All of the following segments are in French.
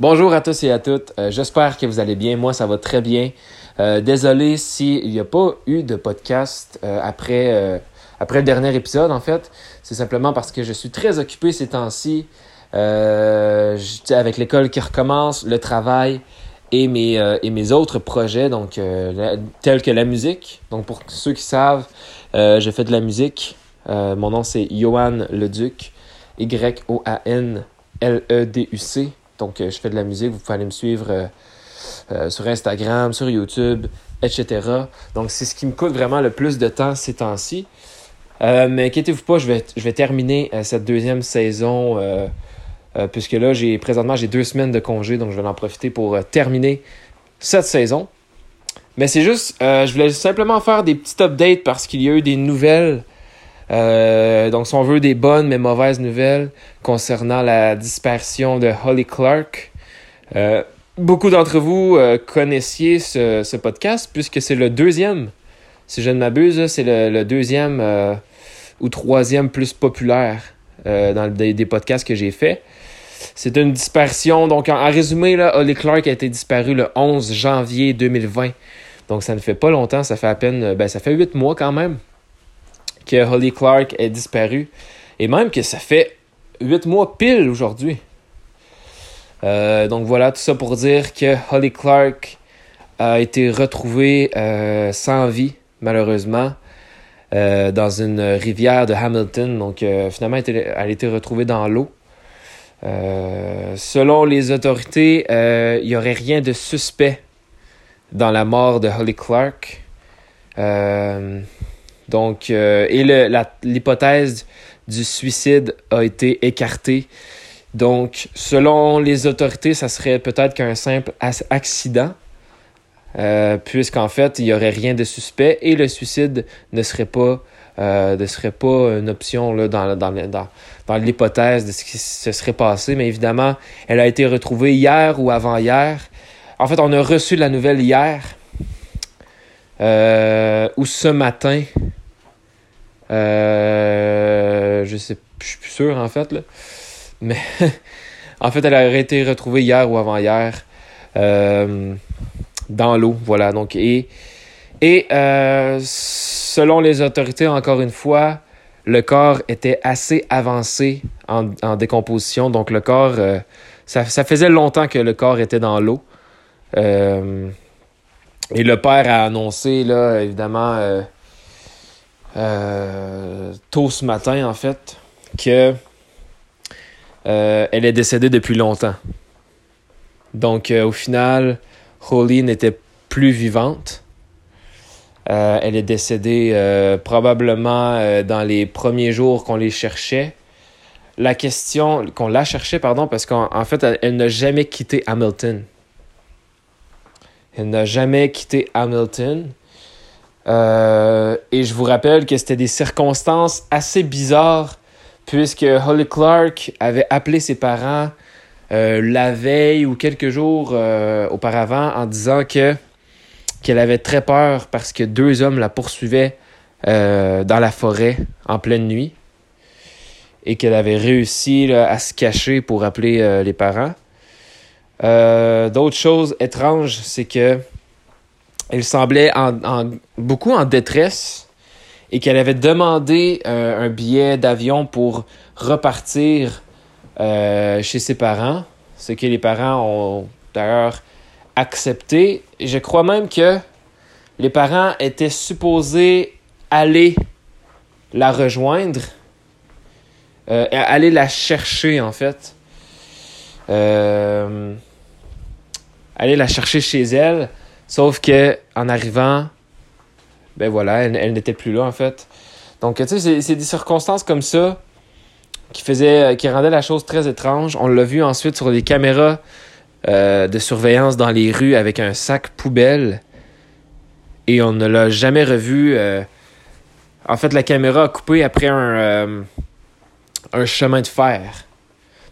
Bonjour à tous et à toutes. Euh, J'espère que vous allez bien. Moi, ça va très bien. Euh, désolé s'il n'y a pas eu de podcast euh, après, le dernier épisode, en fait. C'est simplement parce que je suis très occupé ces temps-ci. Avec l'école qui recommence, le travail et mes, autres projets, tels que la musique. Donc pour ceux qui savent, je fais de la musique. Mon nom c'est Johan Leduc, Y-O-A-N-L-E-D-U-C. Donc euh, je fais de la musique, vous pouvez aller me suivre euh, euh, sur Instagram, sur YouTube, etc. Donc c'est ce qui me coûte vraiment le plus de temps ces temps-ci. Mais inquiétez-vous pas, je vais, je vais terminer cette deuxième saison puisque là, j'ai présentement, j'ai deux semaines de congé, donc je vais en profiter pour terminer cette saison. Mais c'est juste, je voulais simplement faire des petits updates parce qu'il y a eu des nouvelles. Euh, donc, si on veut des bonnes mais mauvaises nouvelles concernant la dispersion de Holly Clark. Euh, beaucoup d'entre vous euh, connaissiez ce, podcast puisque c'est le deuxième, si je ne m'abuse, c'est le, deuxième ou troisième plus populaire dans des, podcasts que j'ai fait. C'est une dispersion. Donc, en, résumé, Holly Clark a été disparu le 11 janvier 2020. Donc, ça ne fait pas longtemps. Ça fait à peine... Ben, ça fait huit mois quand même que Holly Clark est disparu. Et même que ça fait huit mois pile aujourd'hui. Euh, donc, voilà, tout ça pour dire que Holly Clark a été retrouvée euh, sans vie, malheureusement. euh, dans une rivière de Hamilton. Donc, finalement, elle a été- retrouvée dans l'eau. Selon les autorités, il n'y aurait rien de suspect dans la mort de Holly Clark. Donc, euh, et l'hypothèse du suicide a été écartée. Donc, selon les autorités, ça serait peut-être qu'un simple accident, euh, puisqu'en fait, il n'y aurait rien de suspect et le suicide ne serait pas, euh, ne serait pas une option dans, l'hypothèse de ce qui se serait passé, mais évidemment, elle a été retrouvée hier ou avant-hier. En fait, on a reçu la nouvelle hier ou ce matin. Euh, je sais, je suis plus sûr en fait là, mais en fait, elle aurait été retrouvée hier ou avant-hier euh, dans l'eau. Voilà. Donc et et euh, selon les autorités, encore une fois, le corps était assez avancé en, en décomposition. Donc le corps, ça, ça faisait longtemps que le corps était dans l'eau. Et le père a annoncé, là, évidemment, euh, tôt ce matin, en fait, que euh, elle est décédée depuis longtemps. Donc, euh, au final, Holly n'était plus vivante. Elle est décédée probablement dans les premiers jours qu'on les cherchait. La question qu'on la cherchait, pardon, parce qu'en en fait, elle n'a jamais quitté Hamilton. Elle n'a jamais quitté Hamilton. Euh, et je vous rappelle que c'était des circonstances assez bizarres, puisque Holly Clark avait appelé ses parents euh, la veille ou quelques jours euh, auparavant en disant que qu'elle avait très peur parce que deux hommes la poursuivaient dans la forêt en pleine nuit et qu'elle avait réussi à se cacher pour appeler les parents. D'autres choses étranges, c'est que elle semblait beaucoup en détresse et qu'elle avait demandé euh, un billet d'avion pour repartir euh, chez ses parents, ce que les parents ont d'ailleurs accepté. Je crois même que les parents étaient supposés aller la rejoindre, euh, aller la chercher en fait, aller la chercher chez elle, sauf que en arrivant, ben voilà, elle, elle n'était plus là en fait. Donc tu sais, c'est- des circonstances comme ça qui faisaient, qui rendaient la chose très étrange. On l'a vu ensuite sur les caméras euh, de surveillance dans les rues avec un sac poubelle. Et on ne l'a jamais revu. euh, En fait, la caméra a coupé après un, euh, un chemin de fer.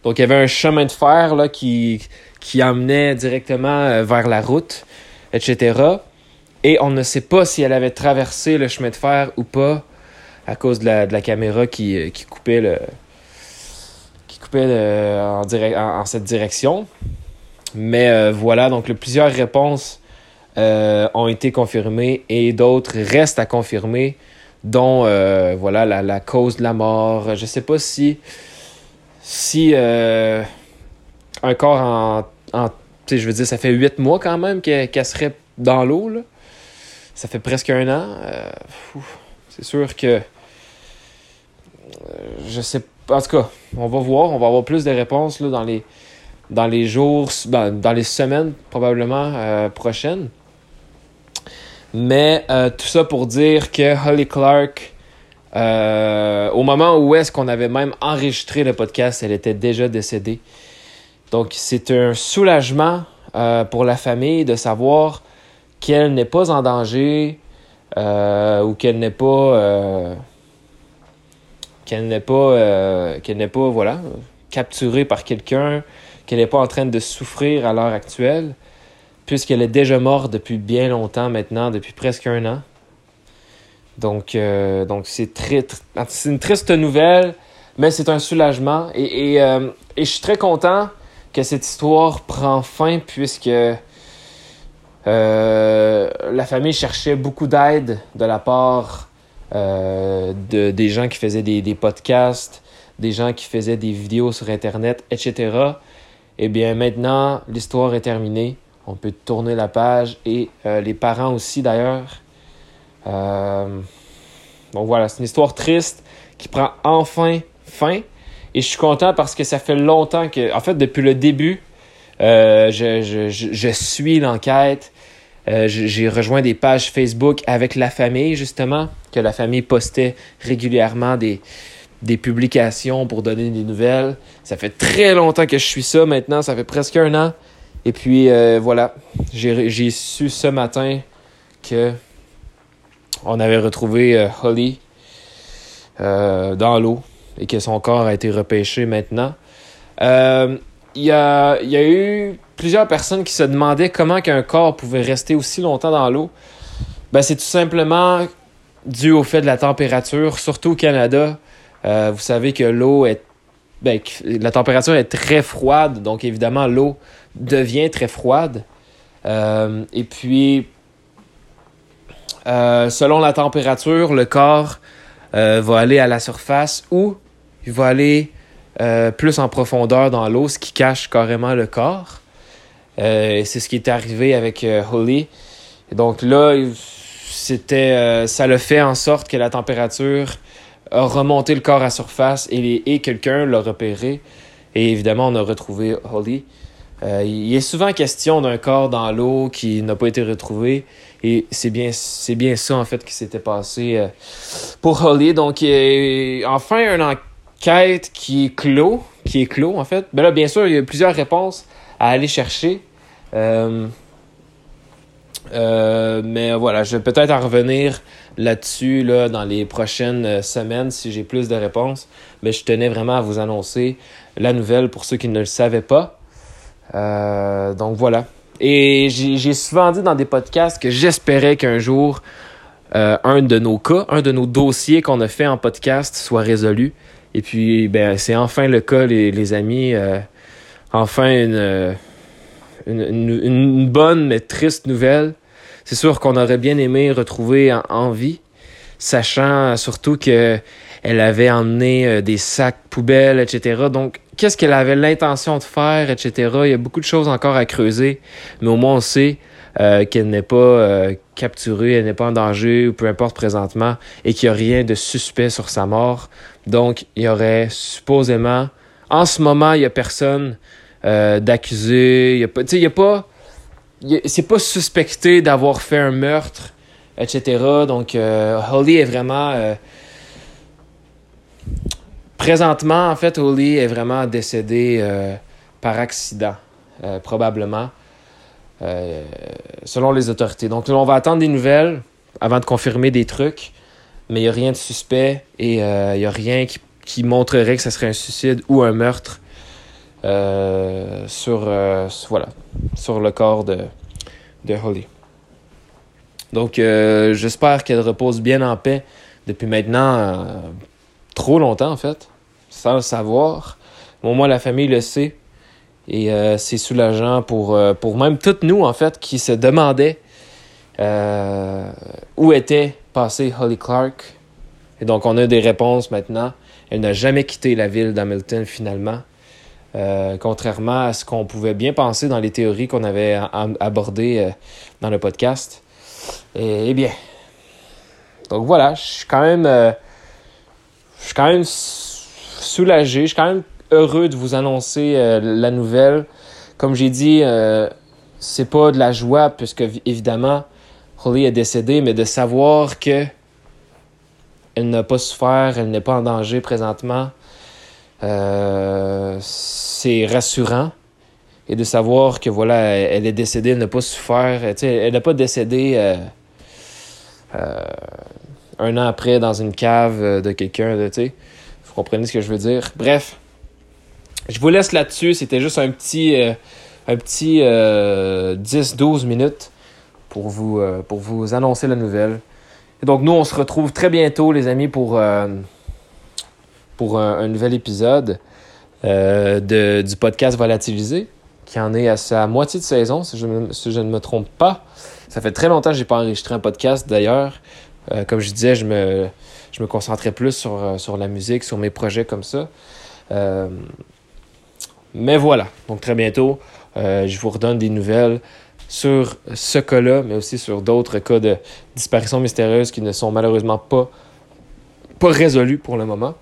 Donc, il y avait un chemin de fer là, qui, qui emmenait directement vers la route, etc. Et on ne sait pas si elle avait traversé le chemin de fer ou pas à cause de la, de la caméra qui, euh, qui coupait le qui coupait en, direct, en, cette direction. Mais voilà, donc plusieurs réponses ont été confirmées et d'autres restent à confirmer, dont voilà la, la, cause de la mort. Je sais pas si si un corps en, en je veux dire, ça fait huit mois quand même qu'elle serait dans l'eau. Ça fait presque un an. Euh, c'est sûr que. Euh, je sais pas. En tout cas, on va voir. On va avoir plus de réponses là, dans, les, dans les jours, ben, dans les semaines probablement euh, prochaines. Mais tout ça pour dire que Holly Clark, au moment où est-ce qu'on avait même enregistré le podcast, elle était déjà décédée. Donc, c'est un soulagement euh, pour la famille de savoir qu'elle n'est pas en danger euh, ou qu'elle n'est pas euh, qu'elle n'est pas qu'elle n'est pas voilà capturée par quelqu'un, qu'elle n'est pas en train de souffrir à l'heure actuelle, puisqu'elle est déjà morte depuis bien longtemps maintenant, depuis presque un an. Donc, donc c'est très, c'est une triste nouvelle, mais c'est un soulagement. Et, et, et je suis très content que cette histoire prend fin puisque euh, la famille cherchait beaucoup d'aide de la part euh, de, des gens qui faisaient des, des, podcasts, des gens qui faisaient des vidéos sur Internet, etc. Eh bien, maintenant, l'histoire est terminée. On peut tourner la page et euh, les parents aussi, d'ailleurs. donc voilà, c'est une histoire triste qui prend enfin fin. Et je suis content parce que ça fait longtemps que, en fait, depuis le début, euh, je, suis l'enquête. Euh, j'ai rejoint des pages Facebook avec la famille, justement, que la famille postait régulièrement des, des publications pour donner des nouvelles. Ça fait très longtemps que je suis ça maintenant, ça fait presque un an. Et puis euh, voilà, j'ai su ce matin que on avait retrouvé Holly dans l'eau et que son corps a été repêché maintenant. Euh, il y, a, eu plusieurs personnes qui se demandaient comment qu'un corps pouvait rester aussi longtemps dans l'eau. Ben, c'est tout simplement dû au fait de la température, surtout au Canada. Euh, vous savez que l'eau est. Ben, la température est très froide, donc évidemment, l'eau devient très froide. Euh, et puis, selon la température, le corps va aller à la surface ou il va aller euh, plus en profondeur dans l'eau, ce qui cache carrément le corps. Euh, c'est ce qui est arrivé avec euh, Holly. donc là, c'était, ça le fait en sorte que la température a remonté le corps à surface et, et quelqu'un l'a repéré. Et évidemment, on a retrouvé Holly. il est souvent question d'un corps dans l'eau qui n'a pas été retrouvé. Et c'est bien, c'est bien ça, en fait, qui s'était passé pour Holly. Donc, enfin, un, quête qui est clos, qui est clos en fait. Ben là, bien sûr, il y a plusieurs réponses à aller chercher. Euh, euh, mais voilà, je vais peut-être en revenir là-dessus là, dans les prochaines euh, semaines si j'ai plus de réponses. Mais je tenais vraiment à vous annoncer la nouvelle pour ceux qui ne le savaient pas. donc voilà. Et j'ai souvent dit dans des podcasts que j'espérais qu'un jour, un de nos cas, un de nos dossiers qu'on a fait en podcast soit résolu. Et puis, ben, c'est enfin le cas, les, les amis. Euh, enfin, une, une, une, bonne mais triste nouvelle. C'est sûr qu'on aurait bien aimé retrouver en, vie, sachant surtout que elle avait emmené euh, des sacs poubelles, etc. Donc, qu'est-ce qu'elle avait l'intention de faire, etc. Il y a beaucoup de choses encore à creuser, mais au moins on sait euh, qu'elle n'est pas euh, capturée, elle n'est pas en danger, ou peu importe présentement, et qu'il n'y a rien de suspect sur sa mort. Donc, il y aurait supposément, en ce moment, il n'y a personne euh, d'accusé, il n'y a pas, il y a pas, c'est pas suspecté d'avoir fait un meurtre, etc. Donc, Holly est vraiment... présentement, en fait, Holly est vraiment décédée par accident, probablement. Euh, selon les autorités. Donc on va attendre des nouvelles avant de confirmer des trucs, mais il n'y a rien de suspect et euh, il n'y a rien qui, montrerait que ce serait un suicide ou un meurtre euh, sur, voilà, sur le corps de, de Holly. Donc j'espère qu'elle repose bien en paix depuis maintenant trop longtemps en fait, sans le savoir. Au moins la famille le sait Et c'est soulageant pour, pour même toutes nous, en fait, qui se demandaient où était passé Holly Clark. Et donc, on a des réponses maintenant. Elle n'a jamais quitté la ville d'Hamilton, finalement. contrairement à ce qu'on pouvait bien penser dans les théories qu'on avait abordées dans le podcast. Et, eh bien, donc voilà, je suis quand même, euh, je suis quand même soulagé, je suis quand même heureux de vous annoncer euh, la nouvelle. Comme j'ai dit, euh, c'est pas de la joie puisque évidemment Holly est décédée, mais de savoir que elle n'a pas souffert, elle n'est pas en danger présentement, c'est rassurant. Et de savoir que voilà, elle est décédée, elle n'a pas souffert, elle n'a pas décédé un an après dans une cave euh, de quelqu'un, tu sais. Vous comprenez ce que je veux dire? Bref, je vous laisse là-dessus. C'était juste un petit, euh, un petit 10-12 euh, minutes pour vous, pour vous annoncer la nouvelle. Et donc, nous, on se retrouve très bientôt, les amis, pour, un, nouvel épisode de, du podcast Volatilisé, qui en est à sa moitié de saison, si si je ne me trompe pas. Ça fait très longtemps que je n'ai pas enregistré un podcast, d'ailleurs. Euh, comme je disais, je me, je me concentrais plus sur, euh, sur la musique, sur mes projets comme ça. Euh, mais voilà, donc très bientôt, je vous redonne des nouvelles sur ce cas-là, mais aussi sur d'autres cas de disparition mystérieuse qui ne sont malheureusement pas, pas résolus pour le moment.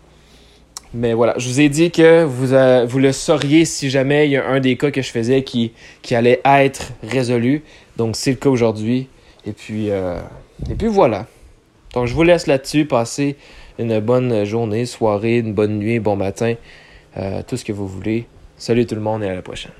Mais voilà, je vous ai dit que vous, vous le sauriez si jamais il y a un des cas que je faisais qui, qui allait être résolu. Donc c'est le cas aujourd'hui. Et puis, et puis voilà. Donc, je vous laisse là-dessus. Passez une bonne journée, soirée, une bonne nuit, bon matin, euh, tout ce que vous voulez. Salut tout le monde et à la prochaine.